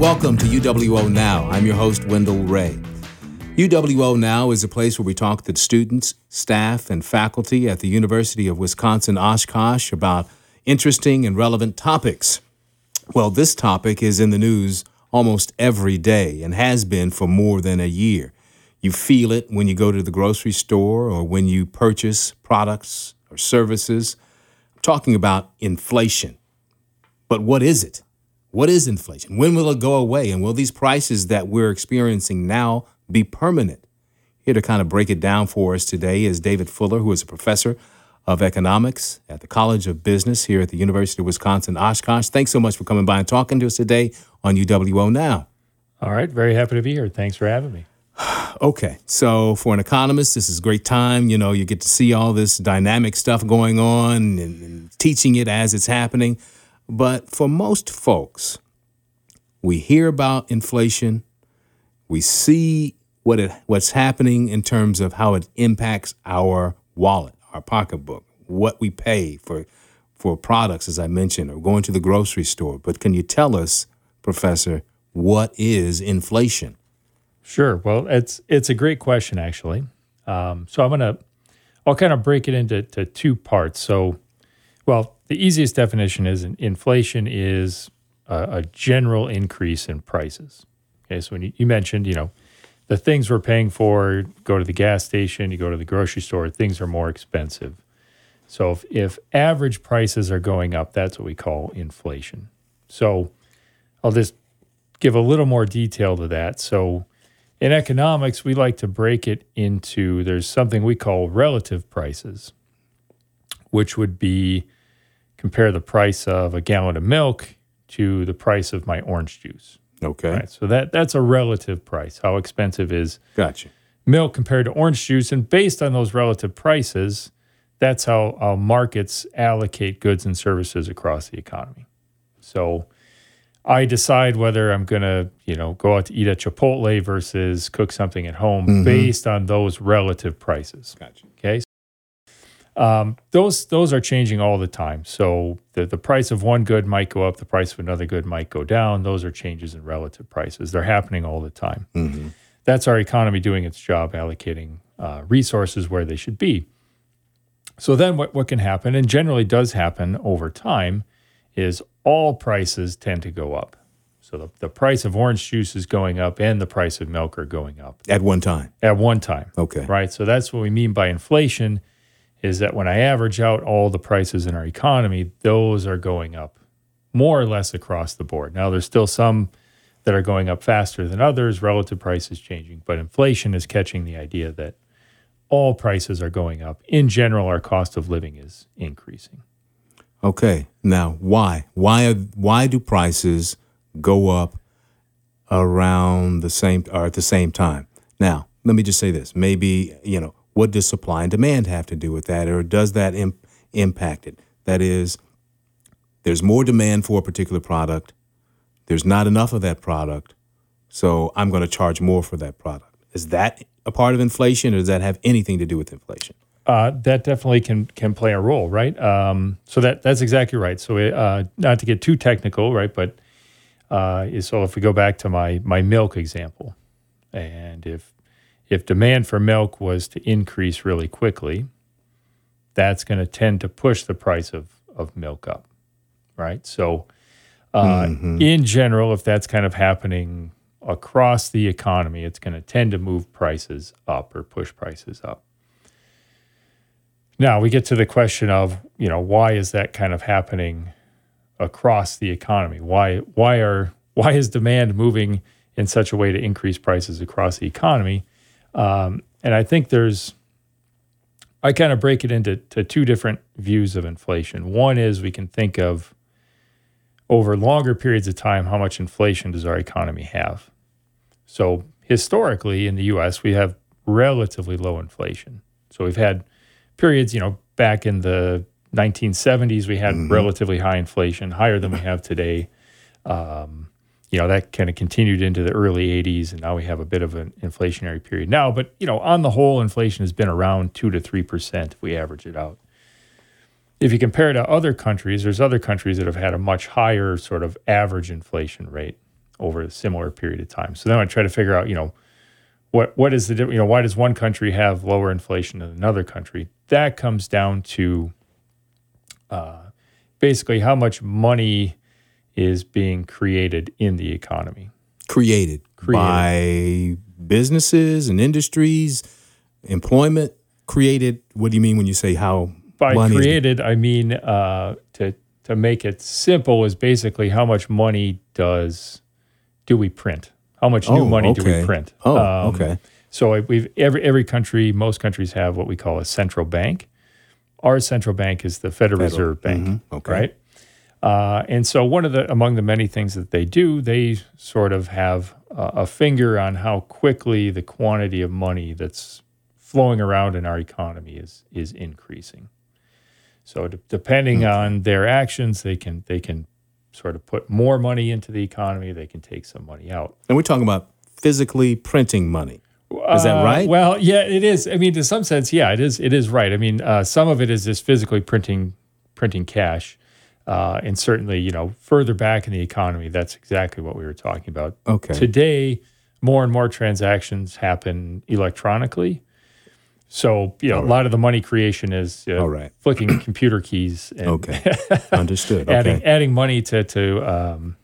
welcome to UWO Now. I'm your host, Wendell Ray. UWO Now is a place where we talk to students, staff, and faculty at the University of Wisconsin Oshkosh about interesting and relevant topics. Well, this topic is in the news almost every day and has been for more than a year. You feel it when you go to the grocery store or when you purchase products or services. I'm talking about inflation. But what is it? What is inflation? When will it go away? And will these prices that we're experiencing now be permanent? Here to kind of break it down for us today is David Fuller, who is a professor of economics at the College of Business here at the University of Wisconsin Oshkosh. Thanks so much for coming by and talking to us today on UWO Now. All right, very happy to be here. Thanks for having me. Okay, so for an economist, this is a great time. You know, you get to see all this dynamic stuff going on and, and teaching it as it's happening. But for most folks, we hear about inflation, we see what it what's happening in terms of how it impacts our wallet, our pocketbook, what we pay for for products, as I mentioned, or going to the grocery store. But can you tell us, Professor, what is inflation? Sure. Well, it's it's a great question actually. Um, so I'm gonna I'll kind of break it into to two parts. So, well, the easiest definition is inflation is a, a general increase in prices. Okay, so when you, you mentioned, you know, the things we're paying for, go to the gas station, you go to the grocery store, things are more expensive. So if, if average prices are going up, that's what we call inflation. So I'll just give a little more detail to that. So in economics, we like to break it into there's something we call relative prices, which would be compare the price of a gallon of milk to the price of my orange juice. Okay. Right. So that that's a relative price. How expensive is Gotcha. milk compared to orange juice? And based on those relative prices, that's how, how markets allocate goods and services across the economy. So I decide whether I'm going to, you know, go out to eat at Chipotle versus cook something at home mm-hmm. based on those relative prices. Gotcha. Okay. Um, those those are changing all the time. So the, the price of one good might go up, the price of another good might go down. Those are changes in relative prices. They're happening all the time. Mm-hmm. That's our economy doing its job, allocating uh, resources where they should be. So then, what what can happen, and generally does happen over time, is all prices tend to go up. So the, the price of orange juice is going up, and the price of milk are going up At one time. at one time Okay. right? So that's what we mean by inflation is that when I average out all the prices in our economy, those are going up more or less across the board. Now, there's still some that are going up faster than others, relative prices changing, but inflation is catching the idea that all prices are going up. In general, our cost of living is increasing. Okay. Now, why? Why are, why do prices go up around the same or at the same time? Now, let me just say this. Maybe, you know, what does supply and demand have to do with that or does that imp- impact it? That is there's more demand for a particular product. There's not enough of that product. So, I'm going to charge more for that product. Is that a part of inflation or does that have anything to do with inflation? Uh, that definitely can can play a role, right? Um, so that that's exactly right. So uh, not to get too technical, right? But uh, so if we go back to my my milk example, and if if demand for milk was to increase really quickly, that's going to tend to push the price of of milk up, right? So uh, in general, if that's kind of happening across the economy, it's going to tend to move prices up or push prices up. Now we get to the question of, you know, why is that kind of happening across the economy? Why why are why is demand moving in such a way to increase prices across the economy? Um, and I think there's I kind of break it into to two different views of inflation. One is we can think of over longer periods of time how much inflation does our economy have. So historically in the US we have relatively low inflation. So we've had periods, you know, back in the 1970s, we had relatively high inflation, higher than we have today. Um, you know, that kind of continued into the early 80s, and now we have a bit of an inflationary period now. But, you know, on the whole, inflation has been around 2 to 3% if we average it out. If you compare it to other countries, there's other countries that have had a much higher sort of average inflation rate over a similar period of time. So then I try to figure out, you know, what what is the you know why does one country have lower inflation than another country? That comes down to uh, basically how much money is being created in the economy. Created, created. by businesses and industries, employment created. What do you mean when you say how? By created, I mean uh, to to make it simple is basically how much money does do we print? How much new oh, money okay. do we print? Oh, um, okay. So we've every every country, most countries have what we call a central bank. Our central bank is the Federal, Federal. Reserve Bank, mm-hmm. okay. right? Uh, and so one of the among the many things that they do, they sort of have uh, a finger on how quickly the quantity of money that's flowing around in our economy is is increasing. So d- depending okay. on their actions, they can they can sort of put more money into the economy, they can take some money out. And we're talking about physically printing money. Is that uh, right? Uh, well, yeah, it is. I mean, to some sense, yeah, it is. It is right. I mean, uh, some of it is just physically printing printing cash, uh, and certainly, you know, further back in the economy, that's exactly what we were talking about. Okay. Today, more and more transactions happen electronically. So, you know, a lot of the money creation is uh, All right. flicking computer keys. And okay, understood. adding adding money to to um,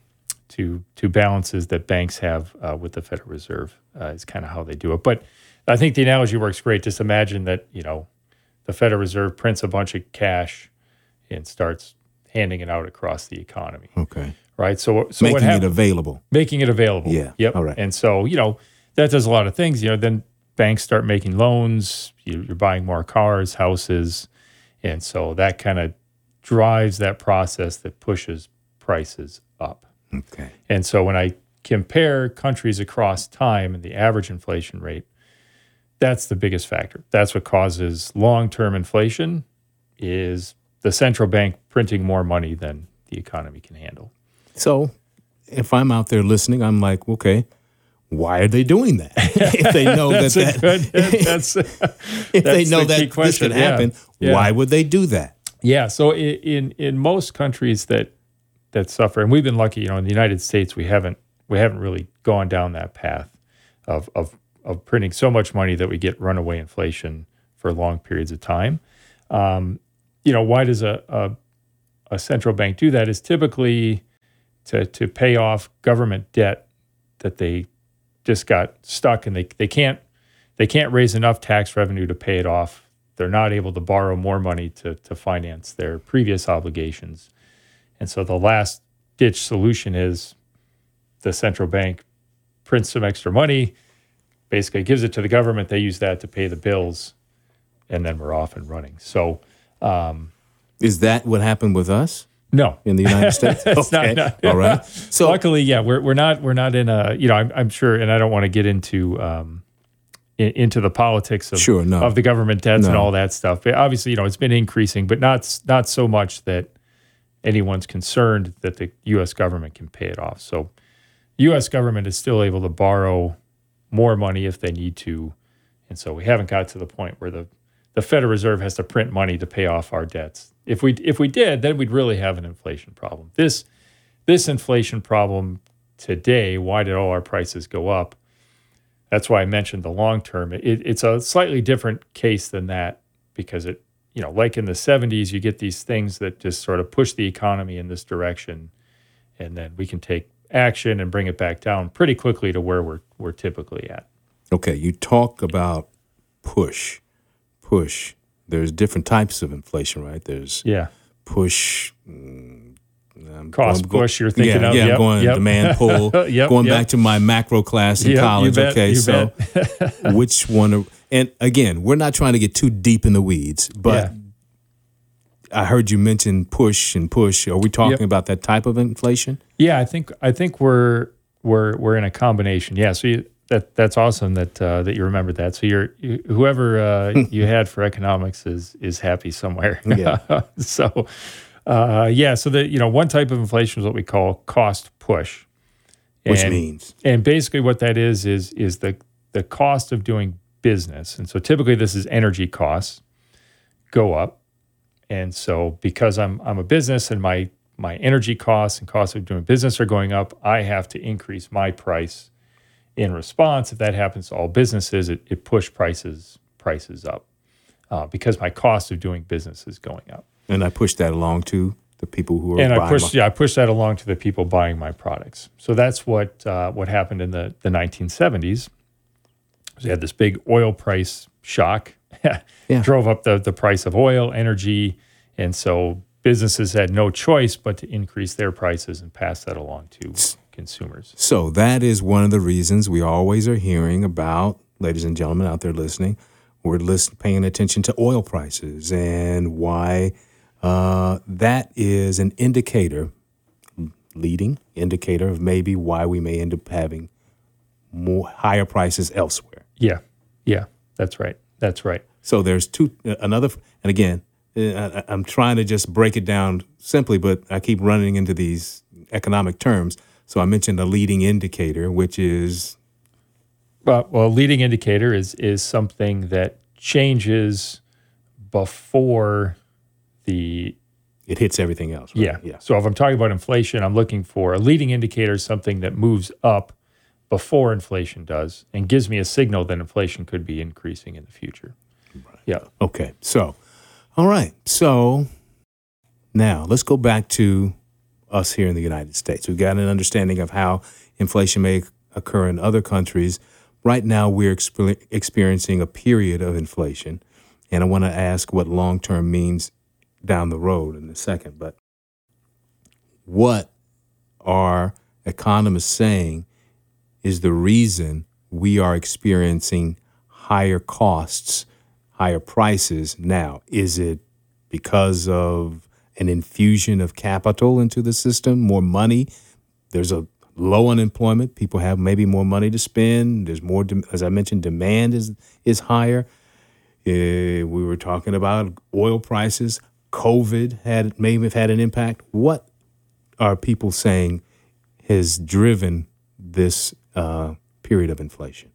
to to balances that banks have uh, with the Federal Reserve uh, is kind of how they do it. But I think the analogy works great. Just imagine that you know the Federal Reserve prints a bunch of cash and starts handing it out across the economy. Okay. Right. So, so making it available. Making it available. Yeah. Yep. All right. And so you know that does a lot of things. You know then banks start making loans, you're buying more cars, houses. And so that kind of drives that process that pushes prices up. Okay. And so when I compare countries across time and the average inflation rate, that's the biggest factor. That's what causes long-term inflation is the central bank printing more money than the economy can handle. So, if I'm out there listening, I'm like, okay, why are they doing that? if they know that, that good, that's, if that's they know the that this could happen, yeah. why would they do that? Yeah. So in in most countries that that suffer, and we've been lucky, you know, in the United States, we haven't we haven't really gone down that path of of of printing so much money that we get runaway inflation for long periods of time. Um, you know, why does a, a a central bank do that? Is typically to to pay off government debt that they just got stuck and they, they can't they can't raise enough tax revenue to pay it off. They're not able to borrow more money to, to finance their previous obligations. And so the last ditch solution is the central bank prints some extra money, basically gives it to the government. They use that to pay the bills, and then we're off and running. So, um, is that what happened with us? No, in the United States. okay, not, not, all right. So luckily, yeah, we're we're not we're not in a you know I'm, I'm sure, and I don't want to get into um, in, into the politics of sure, no. of the government debts no. and all that stuff. But obviously, you know, it's been increasing, but not not so much that anyone's concerned that the U.S. government can pay it off. So, U.S. government is still able to borrow more money if they need to, and so we haven't got to the point where the the Federal Reserve has to print money to pay off our debts. If we if we did, then we'd really have an inflation problem. This this inflation problem today, why did all our prices go up? That's why I mentioned the long term. It, it's a slightly different case than that because it, you know, like in the 70s, you get these things that just sort of push the economy in this direction, and then we can take action and bring it back down pretty quickly to where we're we're typically at. Okay, you talk about push, push there's different types of inflation, right? There's yeah push. Um, Cost going, push, you're thinking yeah, of. Yeah, yep, going yep. demand pull. yep, going yep. back to my macro class in yep, college. Bet, okay, so which one? Are, and again, we're not trying to get too deep in the weeds, but yeah. I heard you mention push and push. Are we talking about that type of inflation? Yeah, I think I think we're we're we're in a combination. Yeah, so you, that that's awesome that uh, that you remembered that. So you're you, whoever uh, you had for economics is is happy somewhere. Yeah. so uh, yeah, so the you know one type of inflation is what we call cost push, which means and basically what that is is is the the cost of doing business, and so typically this is energy costs go up, and so because I'm I'm a business and my my energy costs and costs of doing business are going up, I have to increase my price in response. If that happens to all businesses, it, it push prices prices up uh, because my cost of doing business is going up. And I push that along to the people who are and I buying pushed my- yeah I pushed that along to the people buying my products. So that's what uh, what happened in the the 1970s. So you had this big oil price shock, Yeah. drove up the the price of oil, energy, and so businesses had no choice but to increase their prices and pass that along to consumers. So that is one of the reasons we always are hearing about, ladies and gentlemen out there listening, we're listen, paying attention to oil prices and why uh, that is an indicator, leading indicator of maybe why we may end up having more higher prices elsewhere. Yeah, yeah, that's right. That's right. So there's two another, and again, uh, I, I'm trying to just break it down simply, but I keep running into these economic terms. So I mentioned a leading indicator, which is Well, well, a leading indicator is is something that changes before the it hits everything else. Right? yeah. yeah. So if I'm talking about inflation, I'm looking for a leading indicator is something that moves up before inflation does and gives me a signal that inflation could be increasing in the future. Yeah. Okay. So, all right. So now let's go back to us here in the United States. We've got an understanding of how inflation may occur in other countries. Right now, we're exper- experiencing a period of inflation. And I want to ask what long term means down the road in a second. But what are economists saying is the reason we are experiencing higher costs, higher prices now? Is it because of an infusion of capital into the system, more money? There's a low unemployment. People have maybe more money to spend. There's more, as I mentioned, demand is is higher. Uh, we were talking about oil prices. COVID had maybe have had an impact. What are people saying has driven this uh, period of inflation?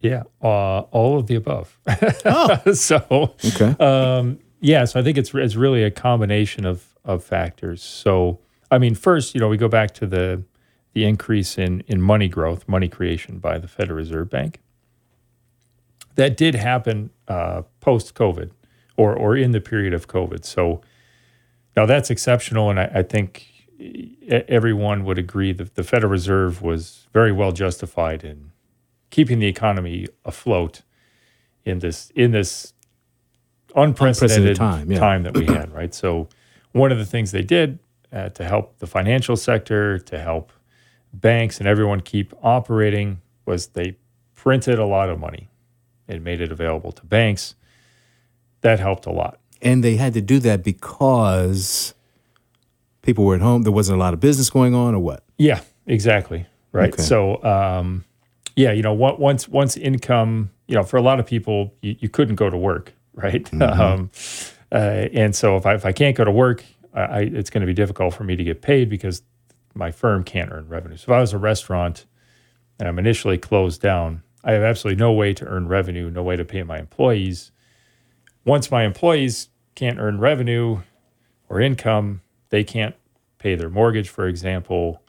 Yeah. Uh, all of the above. Oh. so Okay. Um, yeah, so I think it's it's really a combination of of factors. So I mean, first, you know, we go back to the the increase in in money growth, money creation by the Federal Reserve Bank. That did happen uh, post COVID, or or in the period of COVID. So now that's exceptional, and I, I think everyone would agree that the Federal Reserve was very well justified in keeping the economy afloat in this in this unprecedented, Unprecedented time, time, that we had, right? So one of the things they did uh, to help the financial sector, to help banks and everyone keep operating was they printed a lot of money and made it available to banks. That helped a lot. and they had to do that because people were at home. There wasn't a lot of business going on, or what? Yeah, exactly. Right. Okay. So, um, yeah, you know, once once income, you know, for a lot of people, you, you couldn't go to work, right? Um, uh, and so if I if I can't go to work, I, I, it's going to be difficult for me to get paid because my firm can't earn revenue. So if I was a restaurant and I'm initially closed down, I have absolutely no way to earn revenue, no way to pay my employees. Once my employees can't earn revenue or income, they can't pay their mortgage, for example.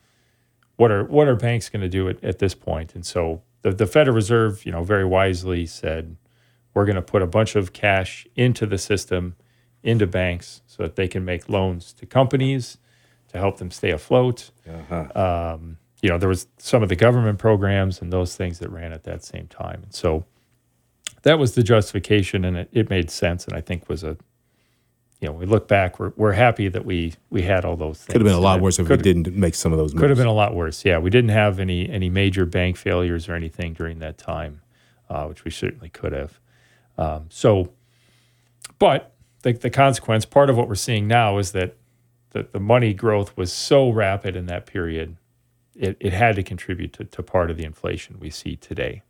What are what are banks going to do at, at this point? And so the, the Federal Reserve, you know, very wisely said, we're going to put a bunch of cash into the system, into banks, so that they can make loans to companies to help them stay afloat. Um, you know, there was some of the government programs and those things that ran at that same time. And so that was the justification and it, it made sense and I think was a you know, we look back, we're, we're happy that we we had all those things. Could have been a lot worse if we didn't make some of those moves. could have been a lot worse. Yeah, we didn't have any any major bank failures or anything during that time, uh, which we certainly could have. Um, so, but the, the consequence, part of what we're seeing now is that the, the money growth was so rapid in that period, it, it had to contribute to, to part of the inflation we see today.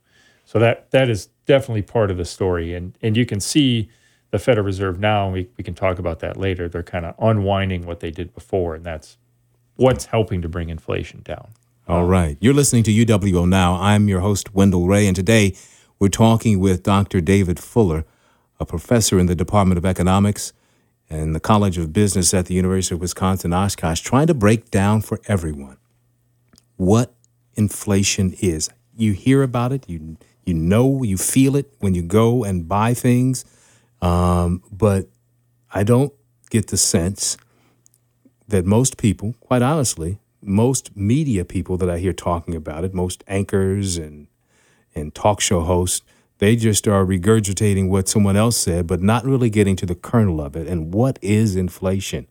So that that is definitely part of the story, and and you can see the Federal Reserve now. And we we can talk about that later. They're kind of unwinding what they did before, and that's what's helping to bring inflation down. All right. You're listening to UWO Now. I'm your host, Wendell Ray, and today we're talking with Dr. David Fuller, a professor in the Department of Economics and the College of Business at the University of Wisconsin Oshkosh, trying to break down for everyone what inflation is. You hear about it, you you know, you feel it when you go and buy things, um, but I don't get the sense that most people, quite honestly, most media people that I hear talking about it, most anchors and and talk show hosts, they just are regurgitating what someone else said, but not really getting to the kernel of it. And what is inflation?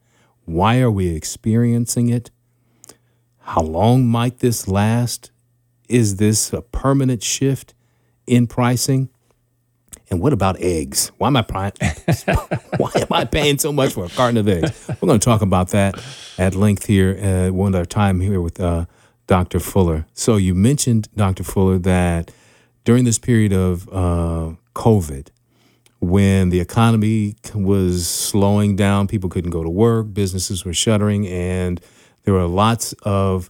Why are we experiencing it? How long might this last? Is this a permanent shift in pricing? And what about eggs? Why am I paying, why am I paying so much for a carton of eggs? We're going to talk about that at length here uh, one other time here with uh, Dr. Fuller. So you mentioned, Dr. Fuller, that during this period of uh, COVID, when the economy was slowing down, people couldn't go to work, businesses were shuttering, and there were lots of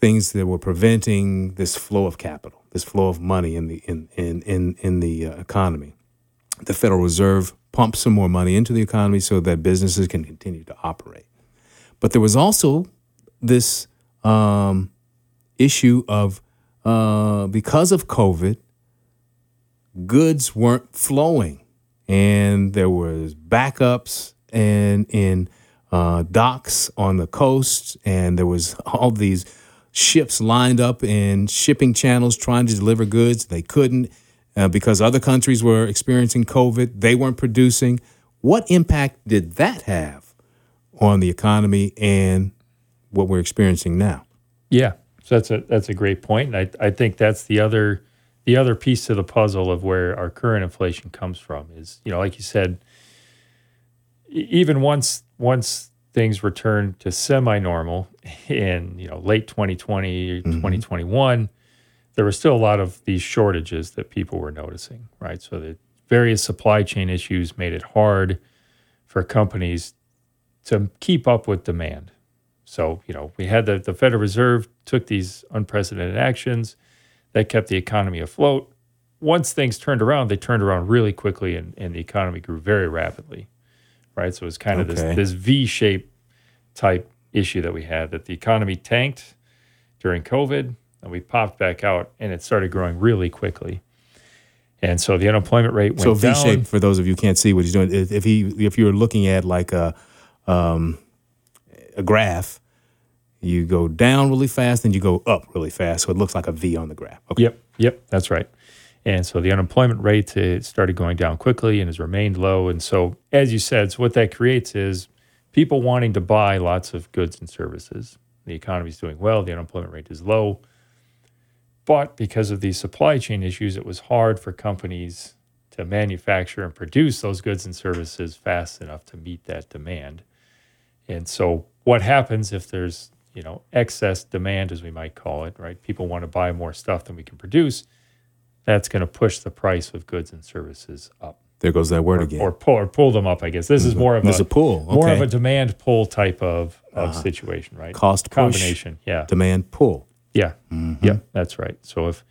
things that were preventing this flow of capital this flow of money in the in in in, in the uh, economy. The Federal Reserve pumped some more money into the economy so that businesses can continue to operate. But there was also this um, issue of uh, because of COVID, goods weren't flowing, and there was backups and in uh, docks on the coast, and there was all these ships lined up in shipping channels trying to deliver goods. They couldn't uh, because other countries were experiencing COVID. They weren't producing. What impact did that have on the economy and what we're experiencing now? Yeah, so that's a that's a great point. And I I think that's the other the other piece to the puzzle of where our current inflation comes from is you know like you said even once once things returned to semi-normal in you know late 2020 mm-hmm. 2021 there were still a lot of these shortages that people were noticing right so the various supply chain issues made it hard for companies to keep up with demand so you know we had the, the federal reserve took these unprecedented actions that kept the economy afloat once things turned around they turned around really quickly and, and the economy grew very rapidly right? So it was kind of okay. this this V shape type issue that we had that the economy tanked during COVID and we popped back out and it started growing really quickly. And so the unemployment rate went so V shape for those of you who can't see what he's doing. If he if you're looking at like a um, a graph, you go down really fast, then you go up really fast, so it looks like a V on the graph. Okay. Yep, yep, that's right. And so the unemployment rate uh, started going down quickly and has remained low. And so, as you said, so what that creates is people wanting to buy lots of goods and services. The economy is doing well, the unemployment rate is low. But because of these supply chain issues, it was hard for companies to manufacture and produce those goods and services fast enough to meet that demand. And so, what happens if there's you know excess demand, as we might call it, right? People want to buy more stuff than we can produce that's going to push the price of goods and services up. There goes that word or, again. Or pull, or pull them up. I guess this is more of There's a, a pull, okay. more of a demand pull type of, of uh-huh. situation, right? Cost combination, push, yeah. Demand pull. Yeah, mm-hmm. yeah, that's right. So if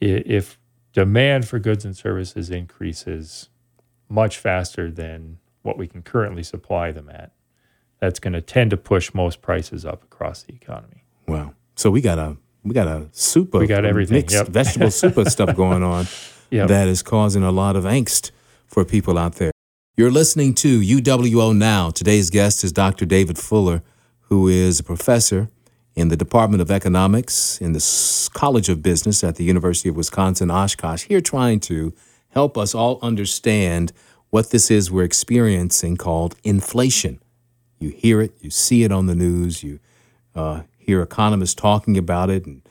if demand for goods and services increases much faster than what we can currently supply them at, that's going to tend to push most prices up across the economy. Wow. So we got a we got a super we got everything mixed yep. vegetable super stuff going on yep. that is causing a lot of angst for people out there. You're listening to UWO Now. Today's guest is Dr. David Fuller, who is a professor in the Department of Economics in the College of Business at the University of Wisconsin Oshkosh, here trying to help us all understand what this is we're experiencing called inflation. You hear it, you see it on the news, you uh, hear economists talking about it and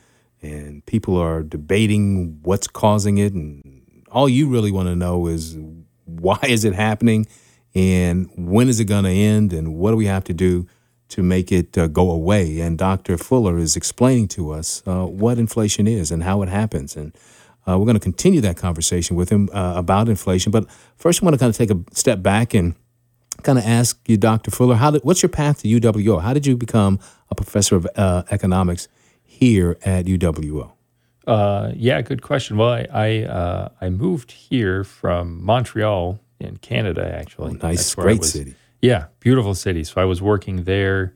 and people are debating what's causing it and all you really want to know is why is it happening and when is it going to end and what do we have to do to make it uh, go away? And dr fuller is explaining to us uh, what inflation is and how it happens. And uh, we're going to continue that conversation with him uh, about inflation. But first i want to kind of take a step back and kind of ask you, Dr. Fuller, how did, what's your path to UWO? How did you become a professor of uh, economics here at UWO? Uh, yeah, good question. Well, I I, uh, I, moved here from Montreal in Canada, actually. Oh, nice, great city. Yeah, beautiful city. So I was working there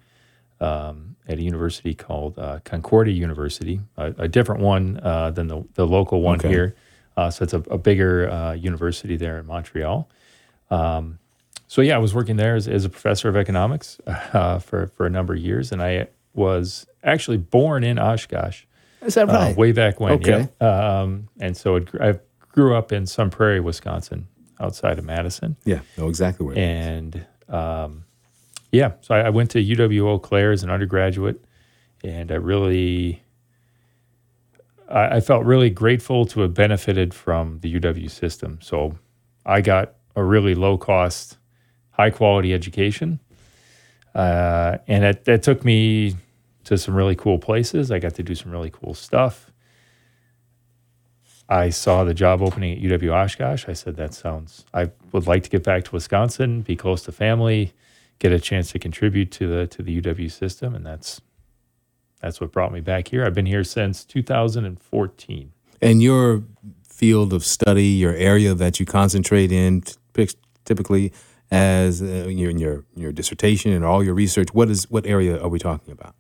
um, at a university called uh, Concordia University, a, a different one uh, than the, the local one Okay. here. Uh, so it's a, a bigger uh, university there in Montreal. Um, so yeah, I was working there as, as a professor of economics uh, for for a number of years, and I was actually born in Oshkosh Is that uh, right? way back when. Okay. yeah. Um, and so it, I grew up in Sun Prairie, Wisconsin, outside of Madison, yeah, know exactly where. and um, yeah, so I, I went to UW Eau Claire as an undergraduate, and I really. I I felt really grateful to have benefited from the UW system. So I got a really low cost, high quality education. Uh, and it, took me to some really cool places. I got to do some really cool stuff. I saw the job opening at UW Oshkosh. I said, that sounds, I would like to get back to Wisconsin, be close to family, get a chance to contribute to the, to the UW system. And that's, that's what brought me back here. I've been here since 2014. And your field of study, your area that you concentrate in, typically as uh, your in your your dissertation and all your research, what is what area are we talking about?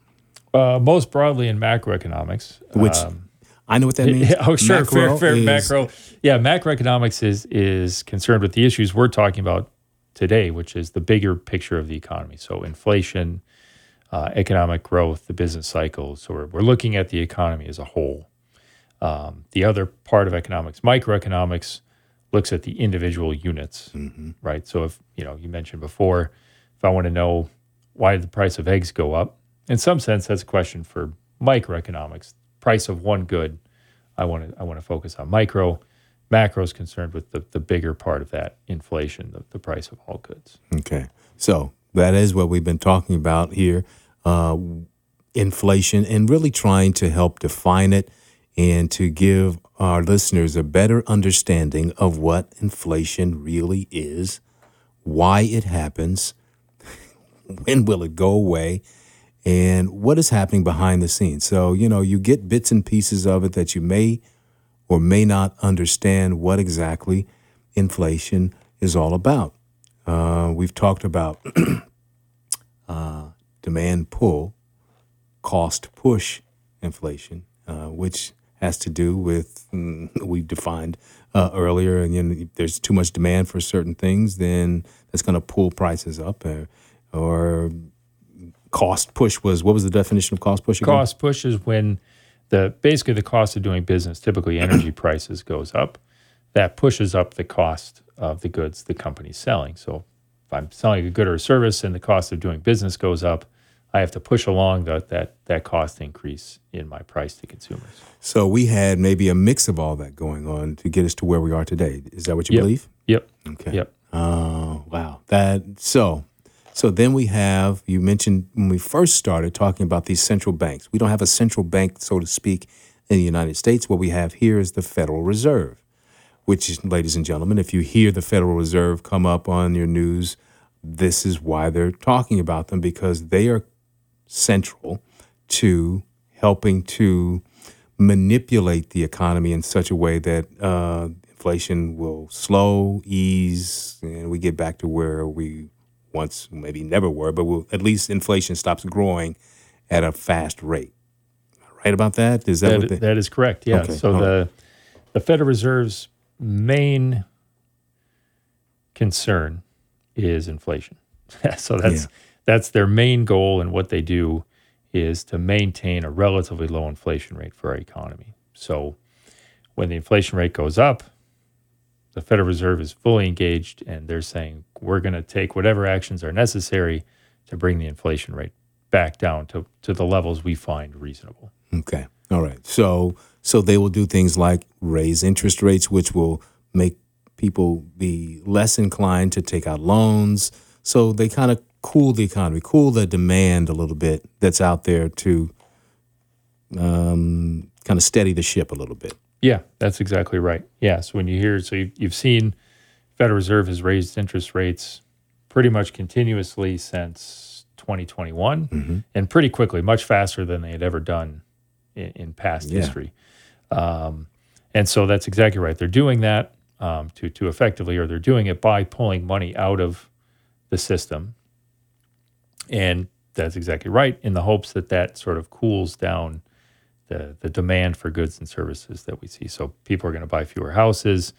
Uh, most broadly in macroeconomics. Which Um, I know what that means. oh, sure, fair, Macro fair. is- Macro, yeah, macroeconomics is is concerned with the issues we're talking about today, which is the bigger picture of the economy. So inflation, uh, economic growth, the business cycles. So we're, we're looking at the economy as a whole. Um, the other part of economics, microeconomics, looks at the individual units, right? So if you know, you mentioned before, if I want to know why did the price of eggs go up, in some sense, that's a question for microeconomics. Price of one good, I want to I want to focus on micro. Macro is concerned with the, the bigger part of that inflation, the, the price of all goods. Okay, so that is what we've been talking about here, uh, inflation, and really trying to help define it and to give our listeners a better understanding of what inflation really is, why it happens, when will it go away, and what is happening behind the scenes. So, you know, you get bits and pieces of it that you may or may not understand what exactly inflation is all about. Uh, we've talked about uh, demand pull, cost push inflation, uh, which has to do with mm, we defined uh, earlier. And you know, if there's too much demand for certain things, then that's going to pull prices up. Or, or cost push was what was the definition of cost push? Again? Cost push is when the basically the cost of doing business, typically energy prices, goes up. That pushes up the cost of the goods the company's selling. So if I'm selling a good or a service and the cost of doing business goes up, I have to push along the, that that cost increase in my price to consumers. So we had maybe a mix of all that going on to get us to where we are today. Is that what you Yep. believe? Yep. Okay. Yep. Oh, wow. That so so then we have you mentioned when we first started talking about these central banks. We don't have a central bank, so to speak, in the United States. What we have here is the Federal Reserve, which is, ladies and gentlemen, if you hear the Federal Reserve come up on your news, this is why they're talking about them because they are central to helping to manipulate the economy in such a way that uh, inflation will slow, ease, and we get back to where we once maybe never were, but we'll, at least inflation stops growing at a fast rate. Right about that? Is that, That, what they, that is correct. Yeah. Okay, So all the the Federal Reserve's main concern is inflation. so that's Yeah. That's their main goal, and what they do is to maintain a relatively low inflation rate for our economy. So when the inflation rate goes up, the Federal Reserve is fully engaged, and they're saying we're going to take whatever actions are necessary to bring the inflation rate back down to, to the levels we find reasonable. Okay. All right. So so they will do things like raise interest rates, which will make people be less inclined to take out loans. So they kind of cool the economy, cool the demand a little bit that's out there to um, kind of steady the ship a little bit. Yeah, that's exactly right. Yeah, so when you hear, so you've, you've seen Federal Reserve has raised interest rates pretty much continuously since 2021, and pretty quickly, much faster than they had ever done in, in past Yeah. history. Um, and so that's exactly right. They're doing that um, to to effectively, or they're doing it by pulling money out of the system. And that's exactly right, in the hopes that that sort of cools down the, the demand for goods and services that we see. So people are going to buy fewer houses,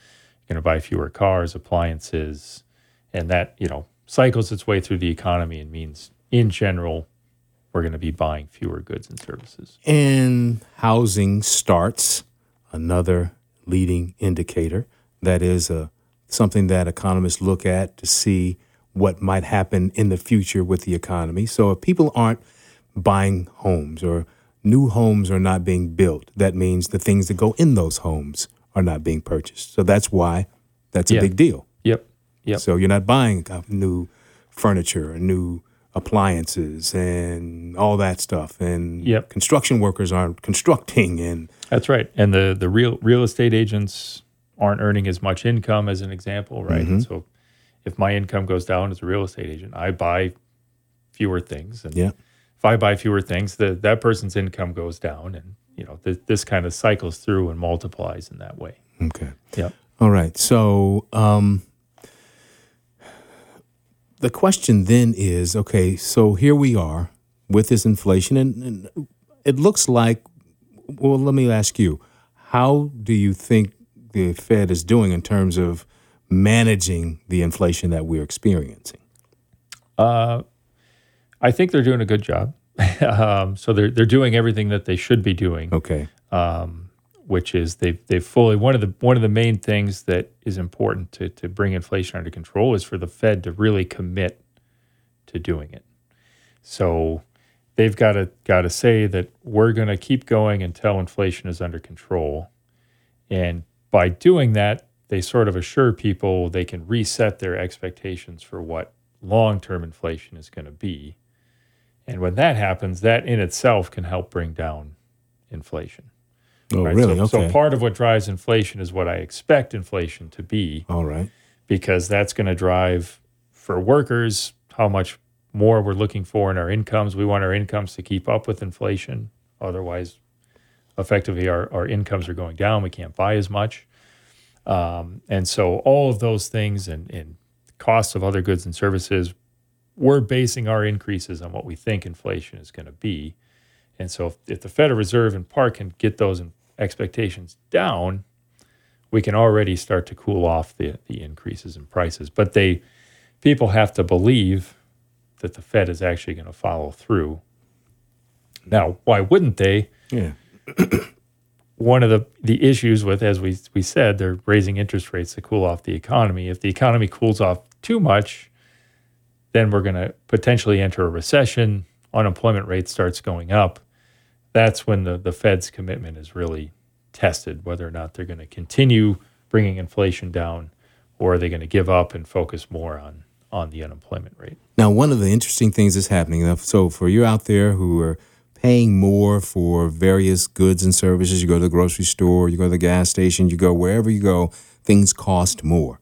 going to buy fewer cars, appliances, and that, you know, cycles its way through the economy and means in general we're going to be buying fewer goods and services. And housing starts, another leading indicator. That is a, something that economists look at to see what might happen in the future with the economy. So if people aren't buying homes or new homes are not being built, that means the things that go in those homes are not being purchased. So that's why that's a Yeah. big deal. Yep. Yep. So you're not buying uh, new furniture and new appliances and all that stuff. And Yep. construction workers aren't constructing and That's right. And the the real real estate agents aren't earning as much income as an example, right? Mm-hmm. So if my income goes down as a real estate agent, I buy fewer things and yeah. if I buy fewer things, the, that person's income goes down and you know th- this kind of cycles through and multiplies in that way. Okay. Yep. All right. So um, the question then is okay, so here we are with this inflation, and, and it looks like, well, let me ask you, how do you think the Fed is doing in terms of managing the inflation that we're experiencing? Uh, I think they're doing a good job. um, so they're they're doing everything that they should be doing. Okay. which is they've they've fully one of the one of the main things that is important to to bring inflation under control is for the Fed to really commit to doing it. So they've got to got to say that we're going to keep going until inflation is under control, and by doing that, they sort of assure people they can reset their expectations for what long term inflation is going to be. And when that happens, that in itself can help bring down inflation. Oh, Right? really? So, okay. so part of what drives inflation is what I expect inflation to be, All right. because that's going to drive for workers how much more we're looking for in our incomes. We want our incomes to keep up with inflation. Otherwise, effectively, our, our incomes are going down. We can't buy as much. Um, and so, all of those things and, and costs of other goods and services, we're basing our increases on what we think inflation is going to be. And so, if, if the Federal Reserve in part can get those expectations down, we can already start to cool off the, the increases in prices. But they people have to believe that the Fed is actually going to follow through. Now, why wouldn't they? Yeah. One of the, the issues with, as we, we said, they're raising interest rates to cool off the economy. If the economy cools off too much, then we're going to potentially enter a recession. Unemployment rate starts going up. That's when the, the Fed's commitment is really tested, whether or not they're going to continue bringing inflation down or are they going to give up and focus more on, on the unemployment rate. Now, one of the interesting things that's happening. uh, So, for you out there who are paying more for various goods and services, you go to the grocery store, you go to the gas station, you go wherever you go, things cost more.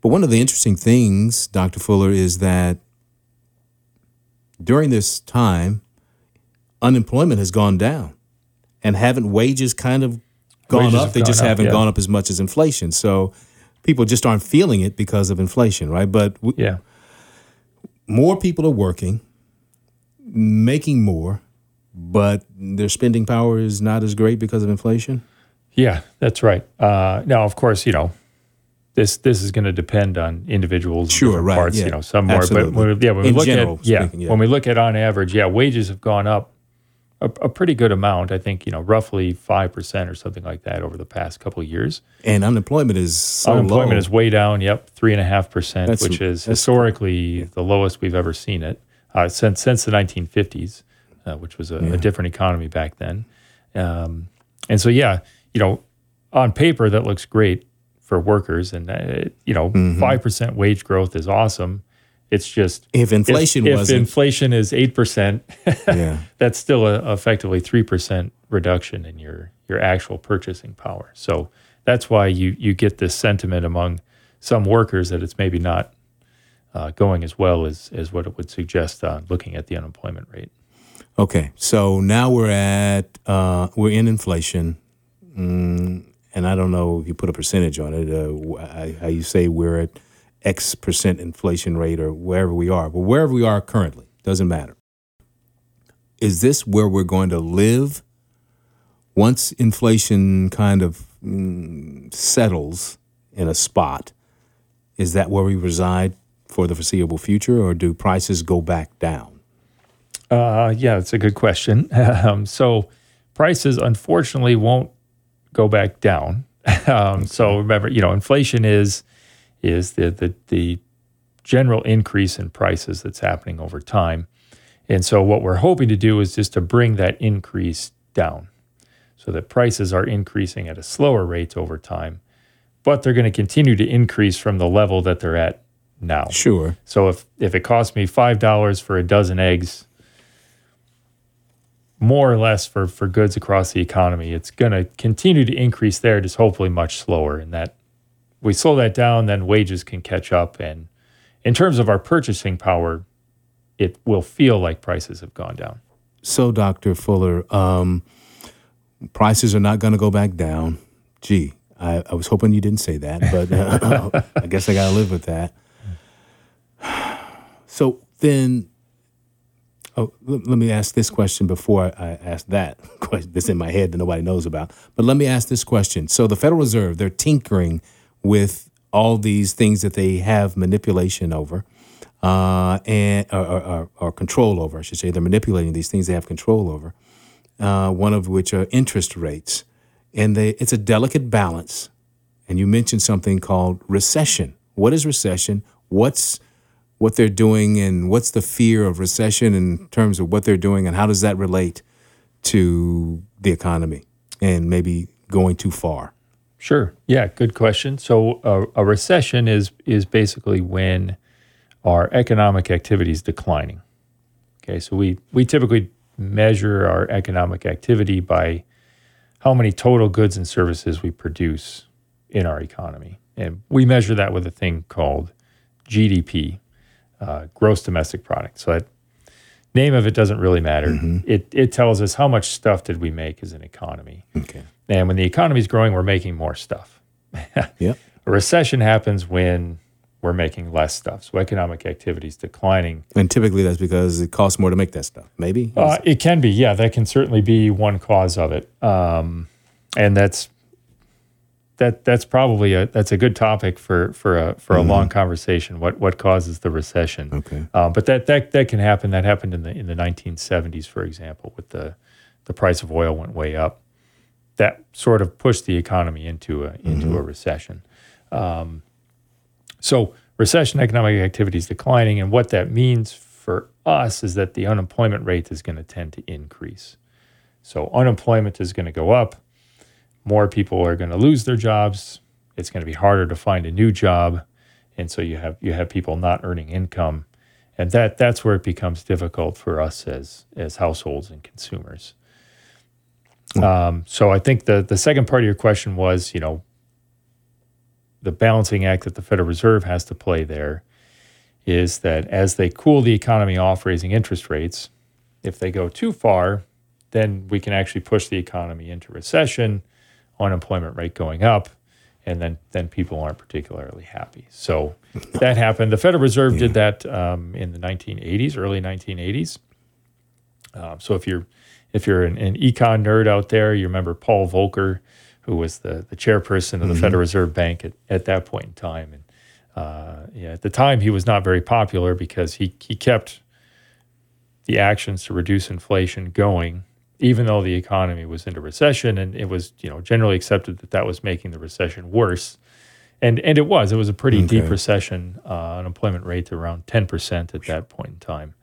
But one of the interesting things, Dr. Fuller, is that during this time, unemployment has gone down, and haven't wages kind of gone Wages up? They gone just up, haven't yeah. gone up as much as inflation. So. People just aren't feeling it because of inflation, right? But w- Yeah. more people are working, making more, but their spending power is not as great because of inflation. Yeah, that's right. Uh, now, of course, you know, this this is going to depend on individuals. in Sure, right, Parts, yeah, you know, some more, absolutely. but when, we- yeah, when we look general at yeah, speaking, yeah. when we look at on average, yeah, wages have gone up a, a pretty good amount. I think you know, roughly five percent or something like that over the past couple of years. And unemployment is so Unemployment low. is way down. Yep, three and a half percent, which is historically the lowest we've ever seen it uh, since since the 1950s, uh, which was a, a different economy back then. Um, and so, yeah, you know, on paper that looks great for workers, and uh, you know, Mm-hmm. 5 percent wage growth is awesome. It's just if inflation if, if inflation is eight percent, yeah, that's still a, effectively three percent reduction in your your actual purchasing power. So that's why you you get this sentiment among some workers that it's maybe not uh, going as well as as what it would suggest uh, looking at the unemployment rate. Okay. So now we're at uh, we're in inflation, mm, and I don't know if you put a percentage on it. Uh, how you say we're at X percent inflation rate or wherever we are, but wherever we are currently, doesn't matter. Is this where we're going to live once inflation kind of mm, settles in a spot? Is that where we reside for the foreseeable future, or do prices go back down? Uh, yeah, that's a good question. Um, so prices, unfortunately, won't go back down. um, so remember, you know, inflation is is the, the the general increase in prices that's happening over time. And so what we're hoping to do is just to bring that increase down so that prices are increasing at a slower rate over time, but they're going to continue to increase from the level that they're at now. Sure. So if if it costs me $5 for a dozen eggs, more or less for for goods across the economy, it's going to continue to increase there just hopefully much slower and that we slow that down then wages can catch up and in terms of our purchasing power, it will feel like prices have gone down. So, Dr. Fuller, um, prices are not going to go back down. Gee, I, I, was hoping you didn't say that, but uh, I guess I got to live with that. So then, oh, let, me ask this question before I, I ask that question that's in my head that nobody knows about. But let me ask this question. So the Federal Reserve, they're tinkering with all these things that they have manipulation over uh, and or, or, or, control over, I should say. They're manipulating these things they have control over. Uh, one of which are interest rates, and they it's a delicate balance. And you mentioned something called recession. What is recession? What's what they're doing, and what's the fear of recession in terms of what they're doing, and how does that relate to the economy and maybe going too far? Sure. Yeah. Good question. So a, recession is is basically when our economic activity is declining. Okay, so we, we typically measure our economic activity by how many total goods and services we produce in our economy. And we measure that with a thing called GDP, uh, gross domestic product. So that name of it doesn't really matter. Mm-hmm. It, it tells us how much stuff did we make as an economy. Okay. And when the economy is growing, we're making more stuff. yeah. A recession happens when we're making less stuff. So economic activity is declining. And typically that's because it costs more to make that stuff. Maybe uh, it can be. Yeah, that can certainly be one cause of it. Um, and that's that that's probably a that's a good topic for for a for a mm-hmm. long conversation. What what causes the recession? Okay. Um, but that that that can happen. That happened in the in the 1970s, for example, with the the price of oil went way up. That sort of pushed the economy into a into mm-hmm. a recession. Um, so recession economic activity is declining, and what that means for us is that the unemployment rate is going to tend to increase. So unemployment is going to go up. More people are going to lose their jobs. It's going to be harder to find a new job, and so you have you have people not earning income, and that that's where it becomes difficult for us as as households and consumers. Hmm. Um, so I think the the second part of your question was, you know, the balancing act that the Federal Reserve has to play there is that as they cool the economy off, raising interest rates, if they go too far, then we can actually push the economy into recession, unemployment rate going up, and then then people aren't particularly happy. So that happened. The Federal Reserve yeah. did that um, in the 1980s, early 1980s. Um, so if you're if you're an, an econ nerd out there, you remember Paul Volcker who was the, the chairperson of the mm-hmm. Federal Reserve Bank at, at that point in time. And uh, yeah, at the time, he was not very popular because he, he kept the actions to reduce inflation going, even though the economy was into recession. And it was you know generally accepted that that was making the recession worse. And, and it was. It was a pretty okay. deep recession, uh, unemployment rate to around 10% at that point in time.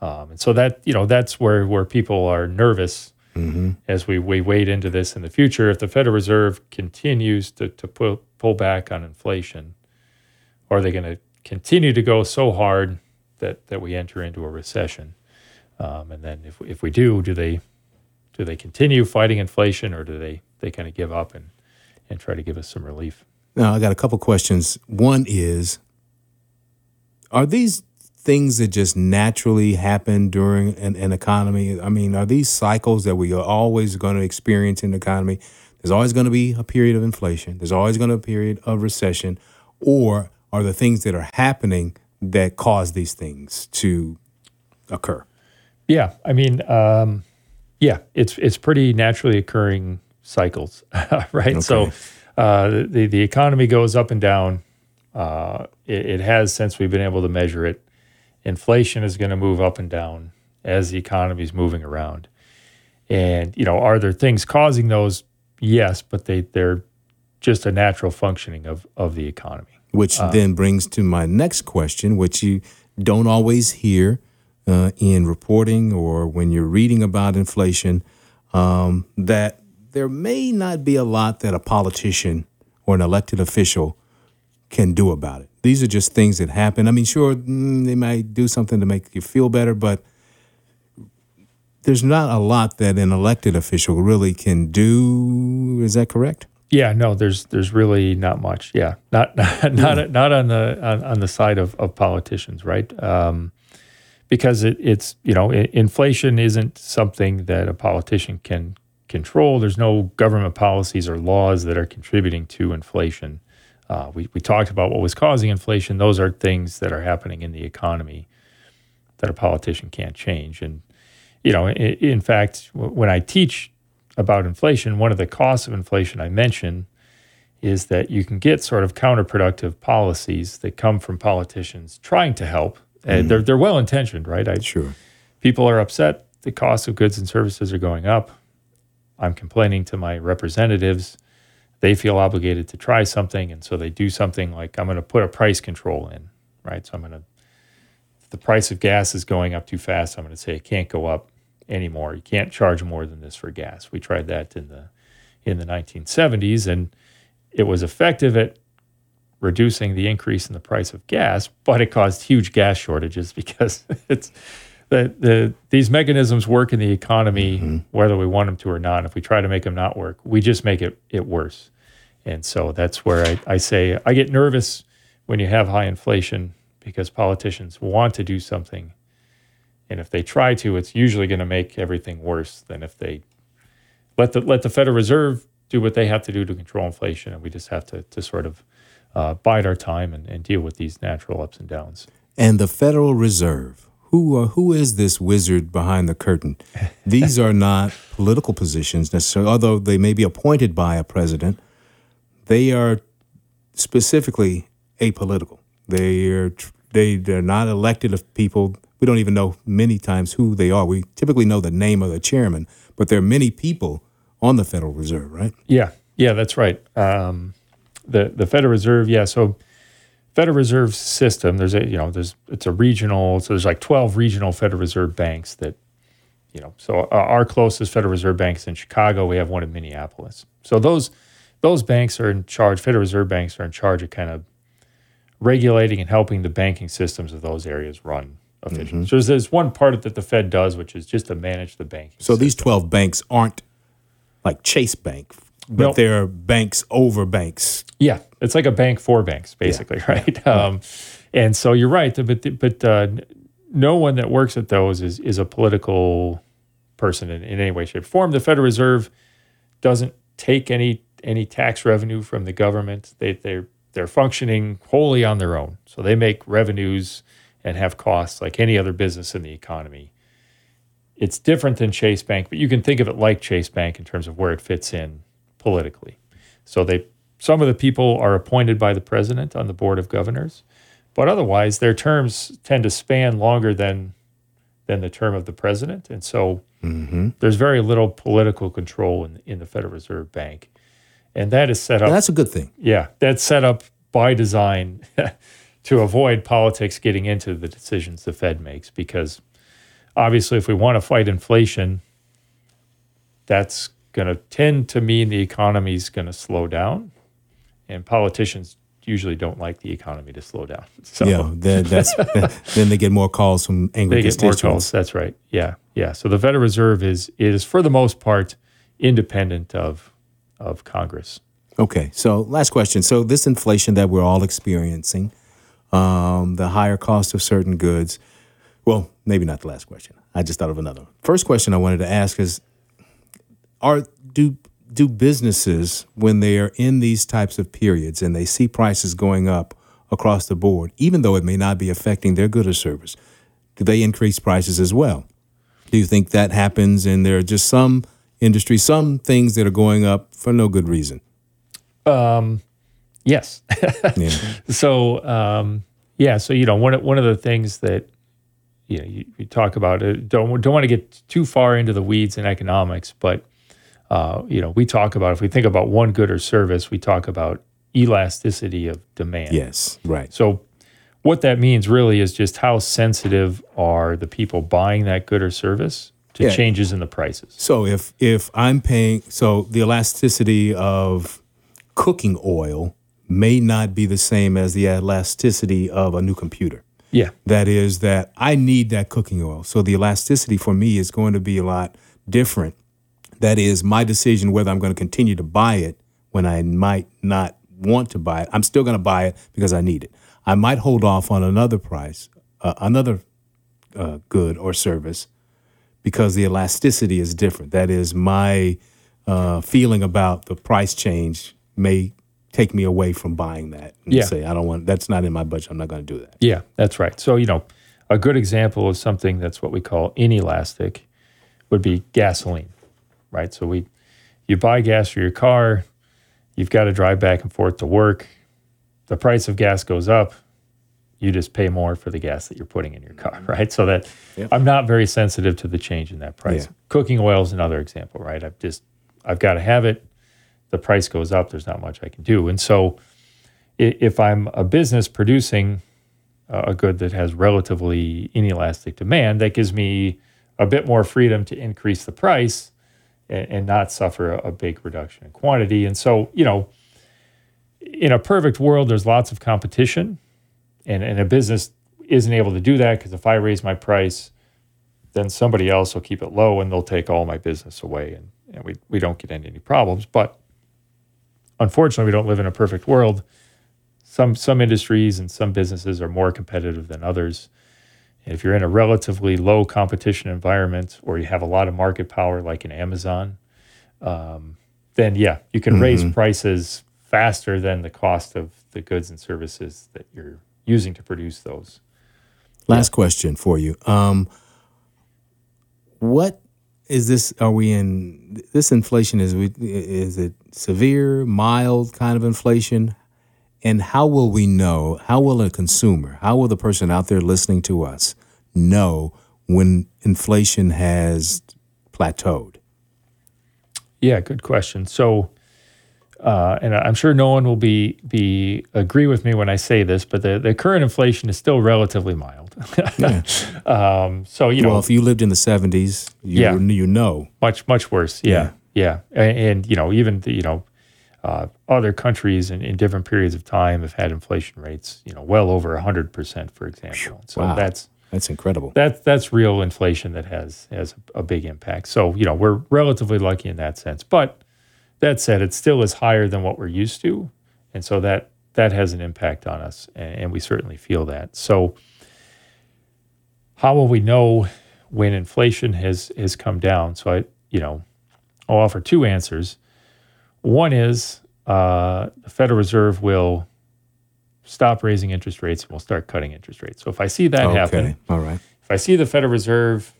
Um, and so that, you know, that's where, where people are nervous mm-hmm. as we, we wade into this in the future. If the Federal Reserve continues to, to pull, pull back on inflation, are they going to continue to go so hard that, that we enter into a recession? Um, and then if, if we do, do they do they continue fighting inflation or do they, they kind of give up and, and try to give us some relief? Now, I got a couple questions. One is Are these things that just naturally happen during an, an, economy? I mean, are these cycles that we are always going to experience in the economy? There's always going to be a period of inflation. There's always going to be a period of recession. Or are the things that are happening that cause these things to occur. Yeah, I mean, um, yeah, it's it's pretty naturally occurring cycles, right? Okay. So uh, the the economy goes up and down. Uh, it, it, has since we've been able to measure it. Inflation is going to move up and down as the economy is moving around. And you know, are there things causing those? Yes, but they they're just a natural functioning of of the economy. Which uh, then brings to my next question, which you don't always hear uh, in reporting or when you're reading about inflation, um, that there may not be a lot that a politician or an elected official can do about it. These are just things that happen. I mean, sure, mm, they might do something to make you feel better, but there's not a lot that an elected official really can do. Is that correct? Yeah, no, there's there's really not much. Yeah, not not not, yeah. not on the on, on, the side of, of politicians, right? Um, because it, it's you know inflation isn't something that a politician can control. There's no government policies or laws that are contributing to inflation. Uh, we we talked about what was causing inflation. Those are things that are happening in the economy that a politician can't change. And you know, in, in fact, when I teach about inflation, one of the costs of inflation I mention is that you can get sort of counterproductive policies that come from politicians trying to help. And mm. they're they're well intentioned, right? I, sure. People are upset. The cost of goods and services are going up. I'm complaining to my representatives. They feel obligated to try something, and so they do something like I'm going to put a price control in, right? So I'm going to. the price of gas is going up too fast. I'm going to say it can't go up anymore. You can't charge more than this for gas. We tried that in the in the 1970s, and it was effective at reducing the increase in the price of gas, but it caused huge gas shortages because it's the, the these mechanisms work in the economy mm-hmm. whether we want them to or not. If we try to make them not work, we just make it it worse. And so that's where I, I say I get nervous when you have high inflation because politicians want to do something and if they try to, it's usually going to make everything worse than if they let the let the Federal Reserve do what they have to do to control inflation, and we just have to to sort of uh, bide our time and, and deal with these natural ups and downs. And the Federal Reserve, who uh, who is this wizard behind the curtain? These are not political positions necessarily, although they may be appointed by a president. They are specifically apolitical. They are they they're not elected of people we don't even know many times who they are. We typically know the name of the chairman, but there are many people on the Federal Reserve, right? Yeah, yeah, that's right. Um, the the Federal Reserve, yeah. So Federal Reserve system, there's a you know there's it's a regional, so there's like twelve regional Federal Reserve banks that you know. So our closest Federal Reserve bank is in Chicago. We have one in Minneapolis. So those those banks are in charge. Federal Reserve banks are in charge of kind of regulating and helping the banking systems of those areas run officials. Mm-hmm. So there's, there's one part that the Fed does, which is just to manage the banking. So system. these 12 banks aren't like Chase Bank, but nope. they're banks over banks. Yeah, it's like a bank for banks, basically, yeah. right? Um, and so you're right, but but uh, no one that works at those is is a political person in, in any way, shape, or form. The Federal Reserve doesn't take any any tax revenue from the government. They they're they're functioning wholly on their own. So they make revenues and have costs like any other business in the economy. It's different than Chase Bank, but you can think of it like Chase Bank in terms of where it fits in politically. So they some of the people are appointed by the president on the board of governors, but otherwise their terms tend to span longer than than the term of the president, and so mm-hmm. there's very little political control in in the Federal Reserve Bank, and that is set up. that's a good thing. Yeah, that's set up by design to avoid politics getting into the decisions the Fed makes. Because obviously, if we want to fight inflation, that's going to tend to mean the economy is going to slow down, and politicians usually don't like the economy to slow down. So yeah, then, that's then they get more calls from angry they get more calls. That's right. Yeah, yeah. So the Federal Reserve is is for the most part independent of of Congress. Okay. So last question. So this inflation that we're all experiencing, um, the higher cost of certain goods. Well, maybe not the last question. I just thought of another. First question I wanted to ask is: Are do do businesses when they are in these types of periods and they see prices going up across the board, even though it may not be affecting their good or service? Do they increase prices as well? Do you think that happens and there are just some industries, some things that are going up for no good reason? Um, yes. yeah. So, um, yeah. So, you know, one, one of the things that, you know, you, you talk about it, don't, don't want to get too far into the weeds in economics, but, uh, you know, we talk about, if we think about one good or service, we talk about elasticity of demand. Yes, right. So, what that means really is just how sensitive are the people buying that good or service to yeah. changes in the prices. So if if I'm paying so the elasticity of cooking oil may not be the same as the elasticity of a new computer. Yeah. That is that I need that cooking oil. So the elasticity for me is going to be a lot different. That is my decision whether I'm going to continue to buy it when I might not want to buy it. I'm still going to buy it because I need it. I might hold off on another price, uh, another uh, good or service, because the elasticity is different. That is, my uh, feeling about the price change may take me away from buying that. And yeah. Say I don't want. That's not in my budget. I'm not going to do that. Yeah, that's right. So you know, a good example of something that's what we call inelastic would be gasoline, right? So we, you buy gas for your car, you've got to drive back and forth to work the price of gas goes up, you just pay more for the gas that you're putting in your car, mm-hmm. right? So that yep. I'm not very sensitive to the change in that price. Yeah. Cooking oil is another example, right? I've just I've got to have it. The price goes up. There's not much I can do, and so if I'm a business producing a good that has relatively inelastic demand, that gives me a bit more freedom to increase the price and, and not suffer a, a big reduction in quantity. And so, you know in a perfect world, there's lots of competition, and, and a business isn't able to do that because if I raise my price, then somebody else will keep it low and they'll take all my business away, and, and we, we don't get into any problems. But unfortunately, we don't live in a perfect world. Some some industries and some businesses are more competitive than others. And if you're in a relatively low competition environment or you have a lot of market power, like in Amazon, um, then yeah, you can mm-hmm. raise prices faster than the cost of the goods and services that you're using to produce those. Last yeah. question for you. Um, what is this? Are we in this inflation? Is we is it severe, mild kind of inflation? And how will we know? How will a consumer? How will the person out there listening to us know when inflation has plateaued? Yeah, good question. So uh, and I'm sure no one will be be agree with me when I say this, but the, the current inflation is still relatively mild. yeah. um, so you know, well, if you lived in the 70s, you yeah, you know, much much worse. Yeah, yeah, yeah. And, and, you know, even the, you know, uh, other countries in, in different periods of time have had inflation rates, you know, well over hundred percent, for example. So wow. that's that's incredible. That's that's real inflation that has has a big impact. So you know, we're relatively lucky in that sense, but that said, it still is higher than what we're used to, and so that that has an impact on us, and, and we certainly feel that. So, how will we know when inflation has has come down? So I, you know, I'll offer two answers. One is uh, the Federal Reserve will stop raising interest rates and we'll start cutting interest rates. So if I see that okay. happen, all right. If I see the Federal Reserve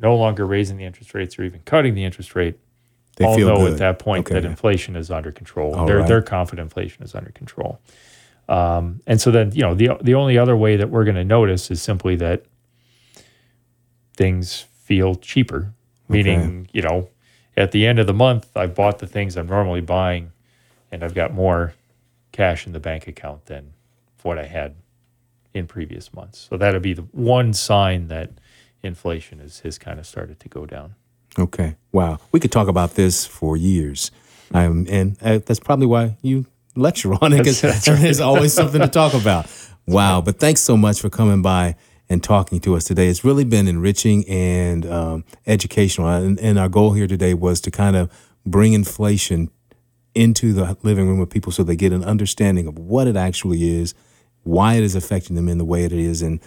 no longer raising the interest rates or even cutting the interest rate, they all know good. at that point okay. that inflation is under control. All they're right. they're confident inflation is under control. Um, and so then you know the the only other way that we're going to notice is simply that things feel cheaper, meaning okay. you know at the end of the month I've bought the things I'm normally buying, and I've got more cash in the bank account than what I had in previous months. So that'll be the one sign that inflation is has kind of started to go down. Okay. Wow. We could talk about this for years. Um, and uh, that's probably why you lecture on it because there's always something to talk about. Wow. But thanks so much for coming by and talking to us today. It's really been enriching and um, educational. And, and our goal here today was to kind of bring inflation into the living room of people so they get an understanding of what it actually is, why it is affecting them in the way it is, and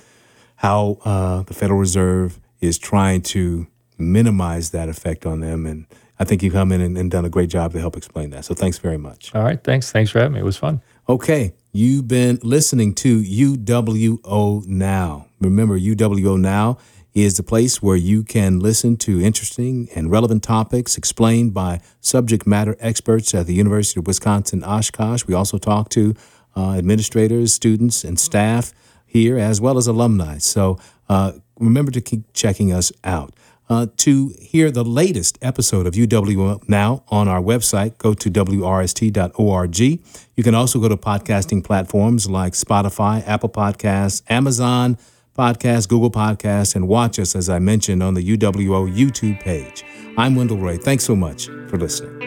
how uh, the Federal Reserve is trying to minimize that effect on them. And I think you've come in and, and done a great job to help explain that. So thanks very much. All right. Thanks. Thanks for having me. It was fun. Okay. You've been listening to UWO Now. Remember, UWO Now is the place where you can listen to interesting and relevant topics explained by subject matter experts at the University of Wisconsin Oshkosh. We also talk to uh, administrators, students, and staff here, as well as alumni. So uh, remember to keep checking us out. Uh, to hear the latest episode of UW Now on our website, go to WRST.org. You can also go to podcasting platforms like Spotify, Apple Podcasts, Amazon Podcasts, Google Podcasts, and watch us, as I mentioned, on the UWO YouTube page. I'm Wendell Ray. Thanks so much for listening.